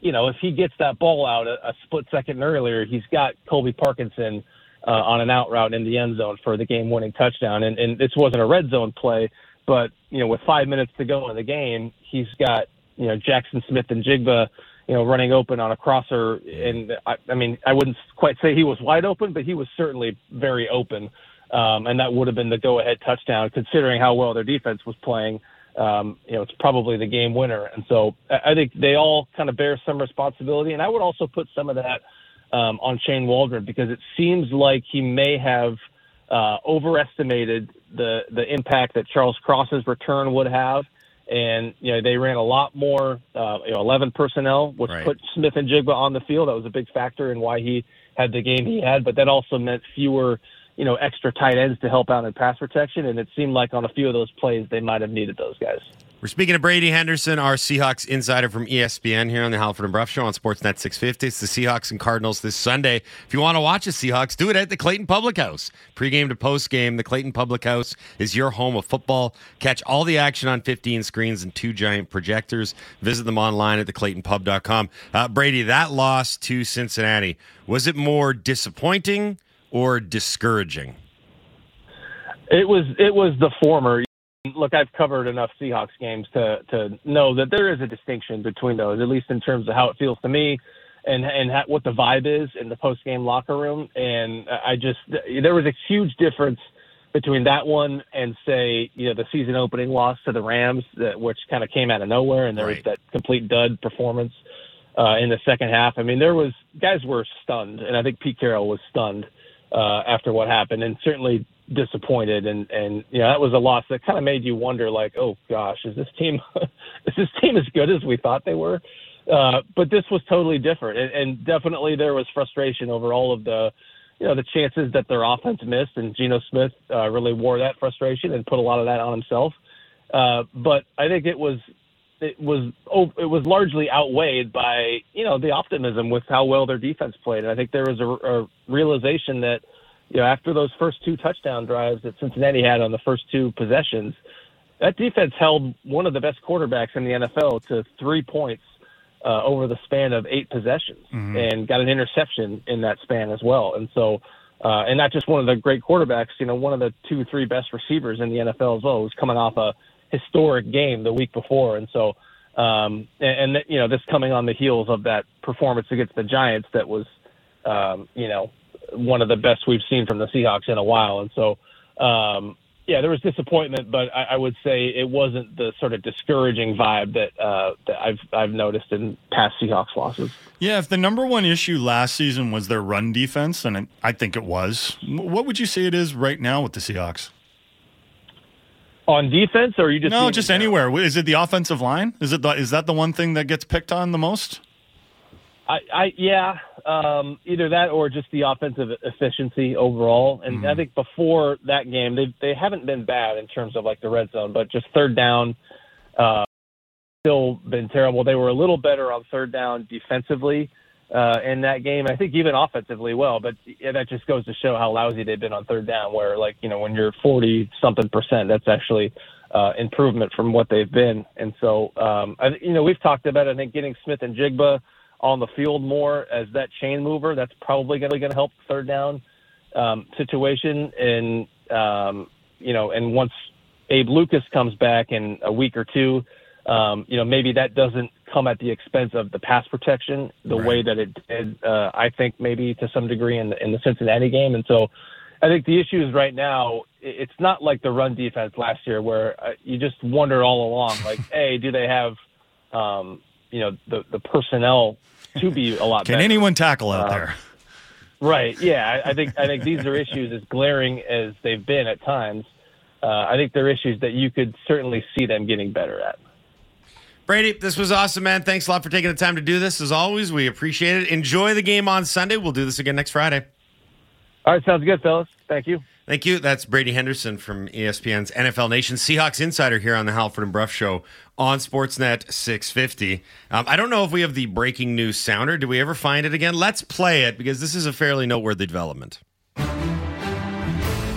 you know, if he gets that ball out a, a split second earlier, he's got Colby Parkinson uh, on an out route in the end zone for the game winning touchdown. And, and this wasn't a red zone play, but, you know, with five minutes to go in the game, he's got, you know, Jaxon Smith-Njigba, you know, running open on a crosser. And I, I mean, I wouldn't quite say he was wide open, but he was certainly very open. Um, and that would have been the go ahead touchdown, considering how well their defense was playing um, you know, it's probably the game winner. And so I think they all kind of bear some responsibility. And I would also put some of that um, on Shane Waldron because it seems like he may have uh, overestimated the the impact that Charles Cross's return would have. And you know they ran a lot more, uh, you know, 11 personnel, which Right. put Smith-Njigba on the field. That was a big factor in why he had the game he had. But that also meant fewer you know, extra tight ends to help out in pass protection. And it seemed like on a few of those plays, they might have needed those guys. We're speaking to Brady Henderson, our Seahawks insider from ESPN here on the Halford and Brough Show on Sportsnet 650. It's the Seahawks and Cardinals this Sunday. If you want to watch the Seahawks, do it at the Clayton Public House. Pre-game to post-game, the Clayton Public House is your home of football. Catch all the action on 15 screens and two giant projectors. Visit them online at theclaytonpub.com. Uh, Brady, that loss to Cincinnati, was it more disappointing or discouraging? It was it was the former. Look, I've covered enough Seahawks games to to know that there is a distinction between those, at least in terms of how it feels to me, and and ha- what the vibe is in the post game locker room. And I just there was a huge difference between that one and say you know the season opening loss to the Rams, that, which kind of came out of nowhere, and there was that complete dud performance uh, in the second half. I mean, there was guys were stunned, and I think Pete Carroll was stunned uh, after what happened, and certainly disappointed. And and you know that was a loss that kind of made you wonder, like, oh gosh, is this team is this team as good as we thought they were? Uh, but this was totally different, and, and definitely there was frustration over all of the. You know the chances that their offense missed, and Geno Smith uh, really wore that frustration and put a lot of that on himself. Uh, but I think it was it was oh, it was largely outweighed by you know the optimism with how well their defense played. And I think there was a, a realization that you know after those first two touchdown drives that Cincinnati had on the first two possessions, that defense held one of the best quarterbacks in the NFL to three points uh, over the span of eight possessions, Mhm. and got an interception in that span as well. And so. Uh, and not just one of the great quarterbacks, you know, one of the two, three best receivers in the NFL as well, who's coming off a historic game the week before, and so um, and, and you know this coming on the heels of that performance against the Giants that was um, you know one of the best we've seen from the Seahawks in a while, and so um, yeah, there was disappointment, but I, I would say it wasn't the sort of discouraging vibe that uh, that I've I've noticed in past Seahawks losses. Yeah, if the number one issue last season was their run defense, and I think it was, what would you say it is right now with the Seahawks? On defense, or are you just no, just anywhere? Is it the offensive line? Is it the, is that the one thing that gets picked on the most? I, I yeah, um, either that or just the offensive efficiency overall. And Mm-hmm. I think before that game, they they haven't been bad in terms of like the red zone, but just third down, uh, still been terrible. They were a little better on third down defensively uh, in that game. I think even offensively well, but yeah, that just goes to show how lousy they've been on third down. Where like you know when you're forty something percent, that's actually uh, improvement from what they've been. And so um, I, you know we've talked about I think getting Smith-Njigba on the field more as that chain mover. That's probably going to help third down um, situation. And um, you know, and once Abe Lucas comes back in a week or two, um, you know, maybe that doesn't come at the expense of the pass protection the way that it did. Uh, I think maybe to some degree in the, in the Cincinnati game. And so, I think the issue is right now. It's not like the run defense last year where uh, you just wonder all along, like, hey, do they have, um, you know, the the personnel to be a lot better? Can better? anyone tackle out Uh, there? Right. Yeah. I, I think I think these are issues as glaring as they've been at times. Uh, I think they're issues that you could certainly see them getting better at. Brady, this was awesome, man. Thanks a lot for taking the time to do this. As always, we appreciate it. Enjoy the game on Sunday. We'll do this again next Friday. All right, sounds good, fellas. Thank you. Thank you. That's Brady Henderson from ESPN's NFL Nation Seahawks Insider here on the Halford and Brough Show on Sportsnet 650. Um, I don't know if we have the breaking news sounder. Do we ever find it again? Let's play it because this is a fairly noteworthy development.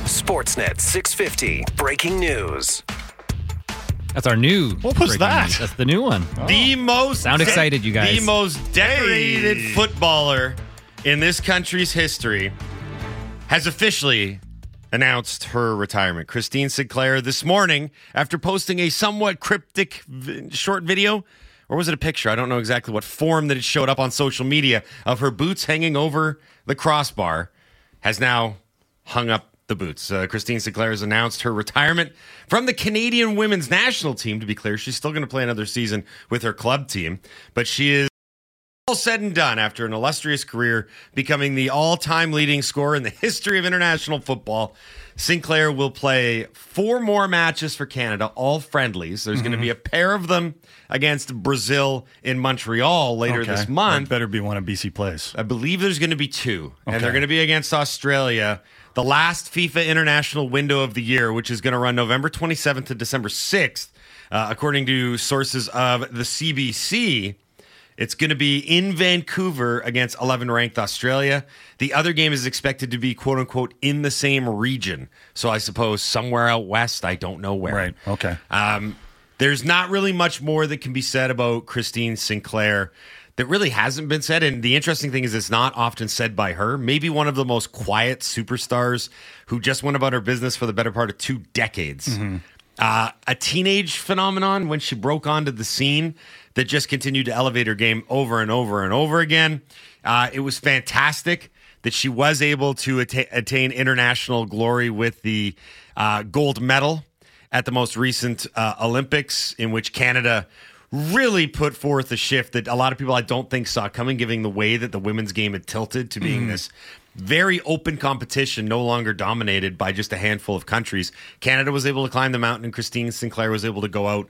Sportsnet 650 breaking news. That's our new. What was breaking that? news. That's the new one. The oh. most Sound excited, you guys. The most decorated footballer in this country's history has officially announced her retirement. Christine Sinclair this morning, after posting a somewhat cryptic v- short video, or was it a picture? I don't know exactly what form that it showed up on social media of her boots hanging over the crossbar, has now hung up the boots. Uh, Christine Sinclair has announced her retirement from the Canadian women's national team. To be clear, she's still going to play another season with her club team, but she is all said and done after an illustrious career becoming the all-time leading scorer in the history of international football sinclair will play four more matches for canada all friendlies there's going to be a pair of them against brazil in montreal later Okay. this month That better be one of BC plays. I believe there's going to be two, and they're going to be against Australia. The last FIFA international window of the year, which is going to run November 27th to December 6th, uh, according to sources of the CBC. It's going to be in Vancouver against 11 ranked Australia. The other game is expected to be quote unquote in the same region. So I suppose somewhere out west. I don't know where. Right. Okay. Um, there's not really much more that can be said about Christine Sinclair that really hasn't been said. And the interesting thing is, it's not often said by her. Maybe one of the most quiet superstars who just went about her business for the better part of two decades. Uh, a teenage phenomenon when she broke onto the scene that just continued to elevate her game over and over and over again. Uh, it was fantastic that she was able to atta- attain international glory with the uh, gold medal at the most recent uh, Olympics, in which Canada really put forth a shift that a lot of people I don't think saw coming, given the way that the women's game had tilted to being this very open competition, no longer dominated by just a handful of countries. Canada was able to climb the mountain, and Christine Sinclair was able to go out.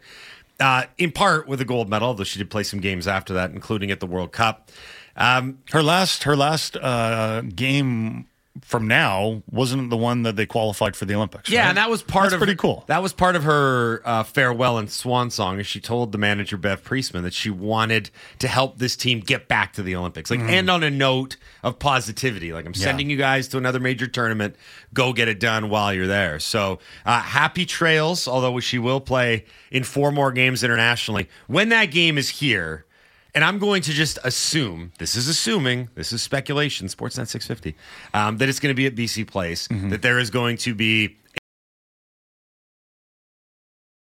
Uh, in part with a gold medal, though she did play some games after that, including at the World Cup. Um, Her last her last uh, game from now wasn't the one that they qualified for the Olympics. Yeah, right? and that was part That's of pretty cool. That was part of her uh, farewell and swan song. As she told the manager Bev Priestman that she wanted to help this team get back to the Olympics, like end on a note of positivity. Like I'm Yeah. sending you guys to another major tournament. Go get it done while you're there. So uh, happy trails. Although she will play in four more games internationally. When that game is here. And I'm going to just assume this is assuming this is speculation, Sportsnet 650, um, that it's going to be at BC Place, Mm-hmm. that there is going to be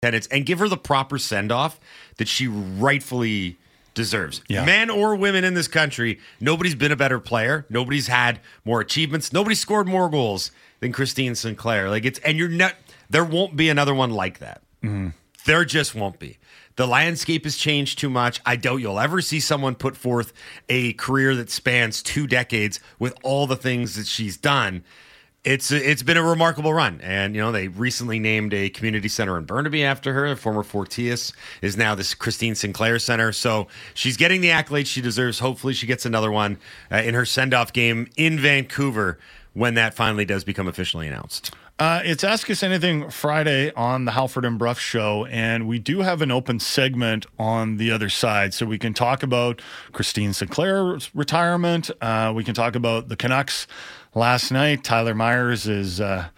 tenants and give her the proper send off that she rightfully deserves. Yeah. Men or women in this country, nobody's been a better player. Nobody's had more achievements. Nobody scored more goals than Christine Sinclair. Like it's and you're not there won't be another one like that. There just won't be. The landscape has changed too much. I doubt you'll ever see someone put forth a career that spans two decades with all the things that she's done. It's it's been a remarkable run, and you know they recently named a community center in Burnaby after her. Former Fortius is now this Christine Sinclair Center, so she's getting the accolades she deserves. Hopefully, she gets another one uh, in her send off game in Vancouver when that finally does become officially announced. Uh, it's Ask Us Anything Friday on the Halford and Brough show, and we do have an open segment on the other side. So we can talk about Christine Sinclair's retirement. Uh, we can talk about the Canucks last night. Tyler Myers is. Uh,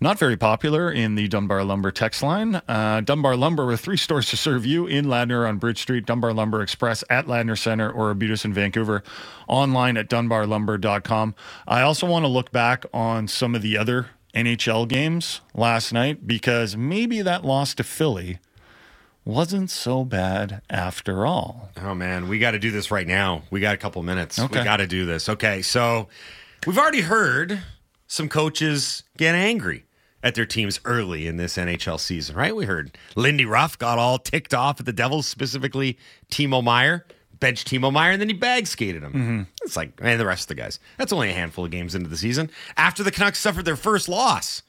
not very popular in the Dunbar Lumber text line. Uh, Dunbar Lumber with three stores to serve you in Ladner on Bridge Street, Dunbar Lumber Express at Ladner Center or Arbutus in Vancouver, online at dunbarlumber.com. I also want to look back on some of the other NHL games last night because maybe that loss to Philly wasn't so bad after all. Oh man, we got to do this right now. We got a couple minutes. Okay. We got to do this. Okay, so we've already heard some coaches get angry at their teams early in this NHL season, right? We heard Lindy Ruff got all ticked off at the Devils, specifically Timo Meier, bench Timo Meier, and then he bag skated him. Mm-hmm. It's like, and the rest of the guys. That's only a handful of games into the season. After the Canucks suffered their first loss,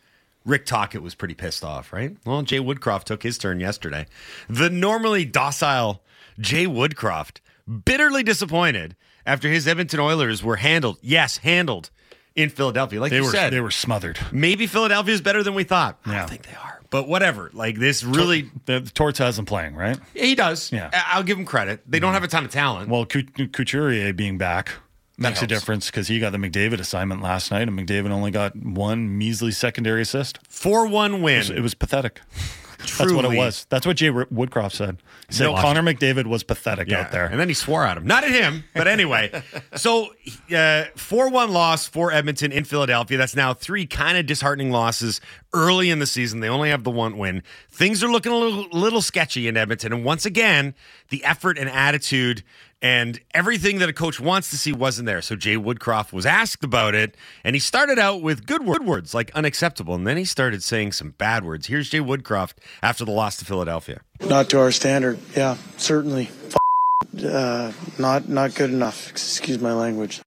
Rick Tocchet was pretty pissed off, right? Well, Jay Woodcroft took his turn yesterday. The normally docile Jay Woodcroft, bitterly disappointed after his Edmonton Oilers were handled, yes, handled in Philadelphia. Like They you were said, they were smothered. maybe Philadelphia is better than we thought. I don't think they are. But whatever. Like this really, The, the Torts has them playing, right? he does. Yeah. I- I'll give him credit. They don't mm-hmm. have a ton of talent. Well, Couturier being back makes a difference because he got the McDavid assignment last night, and McDavid only got one measly secondary assist. 4 1 win. It was, it was pathetic. That's what it was. That's what Jay Woodcroft said. He said No. Connor McDavid was pathetic out there. And then he swore at him. Not at him, but anyway. so, uh, 4 1 loss for Edmonton in Philadelphia. That's now three kind of disheartening losses early in the season. They only have the one win. Things are looking a little, little sketchy in Edmonton. And once again, the effort and attitude and everything that a coach wants to see wasn't there. So Jay Woodcroft was asked about it, and he started out with good words like unacceptable, and then he started saying some bad words. Here's Jay Woodcroft after the loss to Philadelphia. Not to our standard. Yeah, certainly. F- uh, not not good enough. Excuse my language.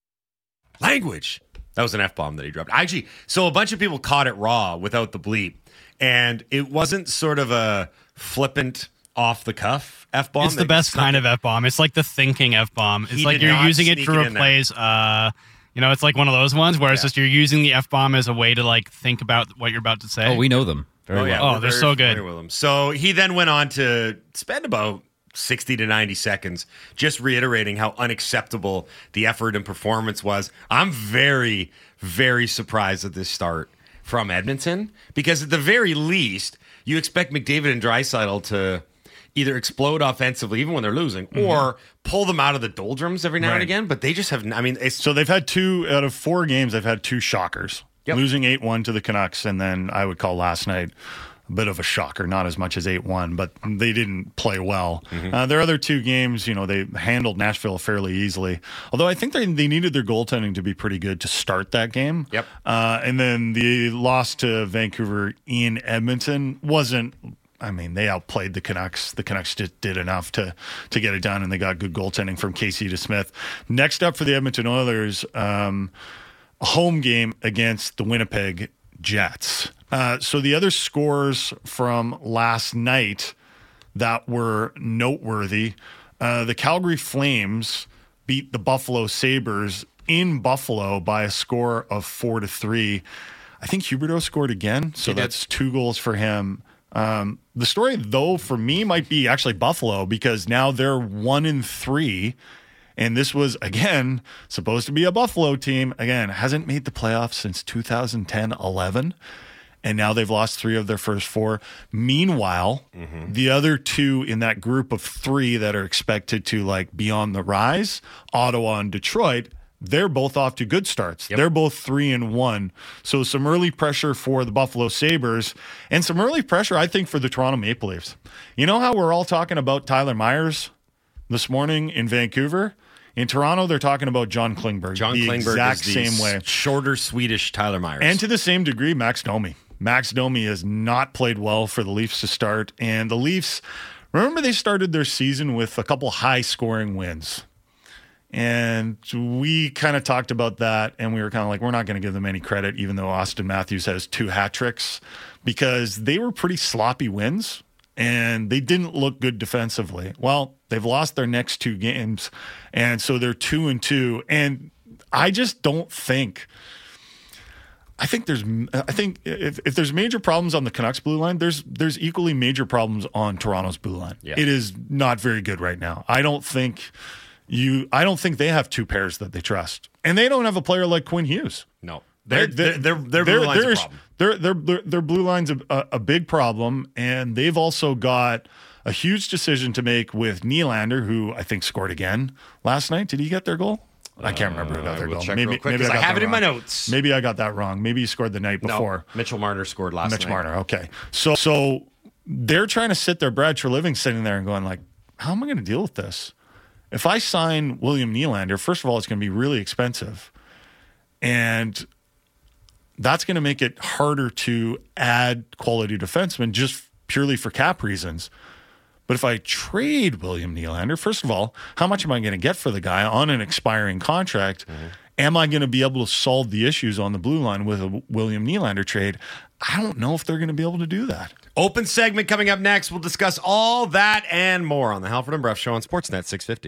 language. That was an F bomb that he dropped. Actually, so a bunch of people caught it raw without the bleep. And it wasn't sort of a flippant off the cuff F bomb. It's the best kind of F bomb. It's like the thinking F bomb. It's like you're using it sneak to it replace uh you know, it's like one of those ones where it's just you're using the F bomb as a way to like think about what you're about to say. Oh, we know them very oh, well. yeah, Oh, we're they're very so good. familiar With him. So he then went on to spend about 60 to 90 seconds just reiterating how unacceptable the effort and performance was. I'm very, very surprised at this start from Edmonton because at the very least, you expect McDavid and Draisaitl to either explode offensively even when they're losing or pull them out of the doldrums every now and again. But they just have, I mean, it's So they've had two out of four games. They've had two shockers, Yep. losing eight one to the Canucks, and then I would call last night a bit of a shocker. Not as much as eight one, but they didn't play well. Mm-hmm. Uh, their other two games, you know, they handled Nashville fairly easily. Although I think they they needed their goaltending to be pretty good to start that game. Yep. Uh, and then the loss to Vancouver in Edmonton wasn't. I mean, they outplayed the Canucks. The Canucks just did enough to to get it done, and they got good goaltending from Casey DeSmith. Next up for the Edmonton Oilers, um, a home game against the Winnipeg Jets. Uh, so the other scores from last night that were noteworthy: uh, the Calgary Flames beat the Buffalo Sabres in Buffalo by a score of four to three. I think Huberdeau scored again, so that's two goals for him. Um, the story, though, for me might be actually Buffalo because now they're one in three. And this was, again, supposed to be a Buffalo team. Again, hasn't made the playoffs since 2010 11. And now they've lost three of their first four. Meanwhile, the other two in that group of three that are expected to like be on the rise, Ottawa and Detroit, they're both off to good starts. They're both three and one. So some early pressure for the Buffalo Sabres and some early pressure, I think, for the Toronto Maple Leafs. You know how we're all talking about Tyler Myers this morning in Vancouver? In Toronto, they're talking about John Klingberg. John the Klingberg exact is the same way. shorter Swedish Tyler Myers. And to the same degree, Max Domi. Max Domi has not played well for the Leafs to start. And the Leafs, remember, they started their season with a couple high scoring wins. And we kind of talked about that, and we were kind of like, we're not going to give them any credit, even though Auston Matthews has two hat tricks, because they were pretty sloppy wins and they didn't look good defensively. Well, they've lost their next two games, and so they're two and two. And I just don't think. I think there's. I think if, if there's major problems on the Canucks blue line, there's there's equally major problems on Toronto's blue line. Yeah. It is not very good right now. I don't think you. I don't think they have two pairs that they trust, and they don't have a player like Quinn Hughes. No, their their their, their blue line's a there's- problem. Their, their, their, blue line's a, a, big problem, and they've also got a huge decision to make with Nylander, who I think scored again last night. Did he get their goal? I can't uh, remember who got I their will goal. check real quick, 'cause I got have it in my notes. Maybe I got that wrong. Maybe he scored the night No, before. Mitchell Marner scored last Mitch night. Marner. Okay, so so they're trying to sit there. Brad Treliving sitting there and going like, "How am I going to deal with this? If I sign William Nylander, first of all, it's going to be really expensive, and that's going to make it harder to add quality defensemen just purely for cap reasons." But if I trade William Nylander, first of all, how much am I going to get for the guy on an expiring contract? Mm-hmm. Am I going to be able to solve the issues on the blue line with a William Nylander trade? I don't know if they're going to be able to do that. Open segment coming up next. We'll discuss all that and more on the Halford and Brough Show on Sportsnet 650.